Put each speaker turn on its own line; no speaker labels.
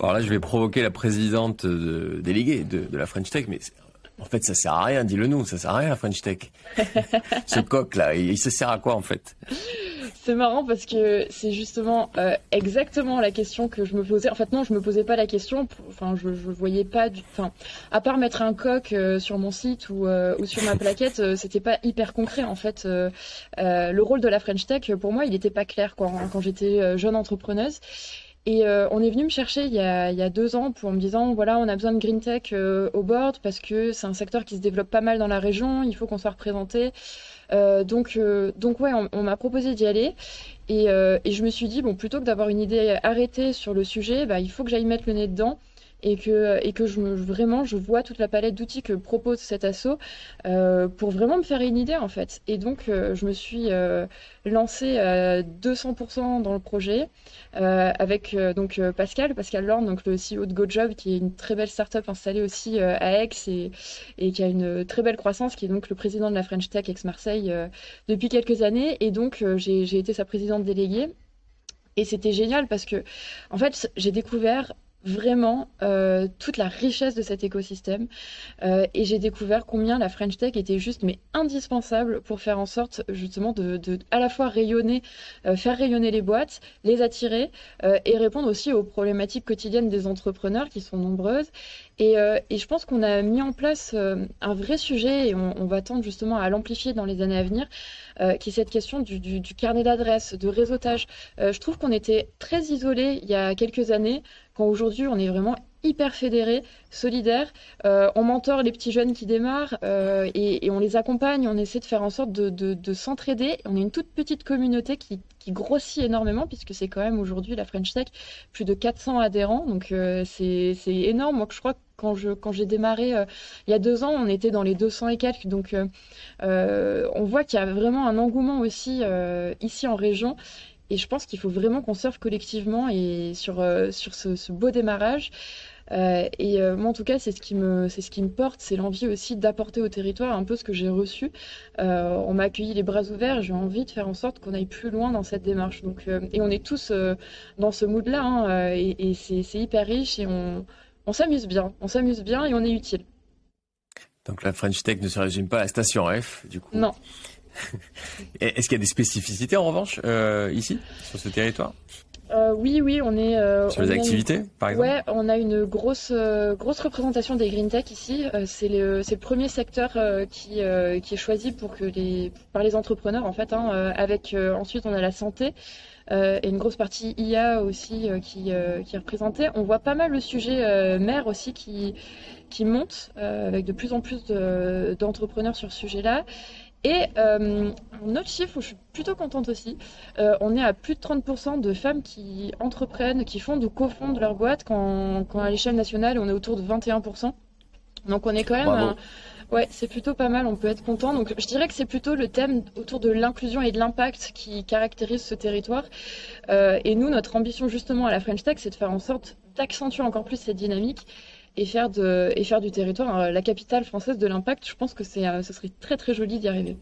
Alors là, je vais provoquer la présidente déléguée de, de, la French Tech, mais en fait, ça sert à rien, dis-le nous, ça sert à rien la French Tech. Ce coq là, il, se sert à quoi en fait?
C'est marrant parce que c'est justement euh, exactement la question que je me posais. En fait, non, je me posais pas la question. Enfin, je, je voyais pas. Du... Enfin, à part mettre un coq euh, sur mon site ou, euh, ou sur ma plaquette, c'était pas hyper concret. En fait, le rôle de la French Tech, pour moi, il n'était pas clair quand, quand j'étais jeune entrepreneuse. Et euh, on est venu me chercher il y, a, il y, a, deux ans pour me disant voilà, on a besoin de green tech euh, au board parce que c'est un secteur qui se développe pas mal dans la région, il faut qu'on soit représenté. Euh, donc, euh, donc ouais, on, m'a proposé d'y aller. Et, et, je me suis dit bon, plutôt que d'avoir une idée arrêtée sur le sujet, bah, il faut que j'aille mettre le nez dedans et que, et que je me, vraiment je vois toute la palette d'outils que propose cet assaut euh, pour vraiment me faire une idée en fait. Et donc euh, je me suis euh, lancée à 200% dans le projet avec donc Pascal, Pascal Lorne, donc le CEO de GoJob, qui est une très belle startup installée aussi à Aix et, et, qui a une très belle croissance, qui est donc le président de la French Tech Aix-Marseille depuis quelques années. Et donc j'ai été sa présidente déléguée. Et c'était génial parce que, en fait, j'ai découvert vraiment euh, toute la richesse de cet écosystème euh, et j'ai découvert combien la French Tech était juste mais indispensable pour faire en sorte justement de, à la fois rayonner, euh, faire rayonner les boîtes, les attirer et répondre aussi aux problématiques quotidiennes des entrepreneurs qui sont nombreuses et, et je pense qu'on a mis en place un vrai sujet et on, on, va tendre justement à l'amplifier dans les années à venir qui est cette question du, du, du carnet d'adresses, de réseautage. je trouve qu'on était très isolé il y a quelques années aujourd'hui on est vraiment hyper fédéré, solidaire. Euh, on mentor les petits jeunes qui démarrent euh, et, on les accompagne. On essaie de faire en sorte de, s'entraider. On est une toute petite communauté qui, grossit énormément puisque c'est quand même aujourd'hui la French Tech plus de 400 adhérents. Donc euh, c'est énorme. Moi, je crois que quand j'ai démarré il y a deux ans, on était dans les 200 et quelques. Donc on voit qu'il y a vraiment un engouement aussi ici en région. Et je pense qu'il faut vraiment qu'on surfe collectivement et sur, euh, sur ce, beau démarrage. Euh, et euh, moi, en tout cas, c'est ce qui me, c'est ce qui me porte, c'est l'envie aussi d'apporter au territoire un peu ce que j'ai reçu. on m'a accueilli les bras ouverts. J'ai envie de faire en sorte qu'on aille plus loin dans cette démarche. Donc, et on est tous dans ce mood-là, hein, et, et c'est, hyper riche et on, on s'amuse bien. On s'amuse bien et on est utile.
Donc la French Tech ne se résume pas à la station F, du coup.
Non.
Est-ce qu'il y a des spécificités en revanche euh, ici, sur ce territoire?
Euh, oui, oui, on est. Euh,
sur les activités, par exemple?
Ouais, on a une grosse, grosse représentation des green tech ici. c'est le, le premier secteur qui, qui est choisi pour que les, par les entrepreneurs en fait. Hein, avec ensuite, on a la santé. et une grosse partie IA aussi qui, qui est représentée. On voit pas mal le sujet mer aussi qui, qui monte avec de plus en plus d'entrepreneurs sur ce sujet-là. Et euh, un autre chiffre où je suis plutôt contente aussi, euh, on est à plus de 30% de femmes qui entreprennent, qui fondent ou cofondent leur boîte, quand, quand à l'échelle nationale on est autour de 21%. Donc on est quand même... Ouais, c'est plutôt pas mal, on peut être content. Donc je dirais que c'est plutôt le thème autour de l'inclusion et de l'impact qui caractérise ce territoire. Euh, et nous, notre ambition justement à la French Tech, c'est de faire en sorte d'accentuer encore plus cette dynamique et faire, de, et faire du territoire euh, la capitale française de l'impact. Je pense que euh, ce serait très très joli d'y arriver.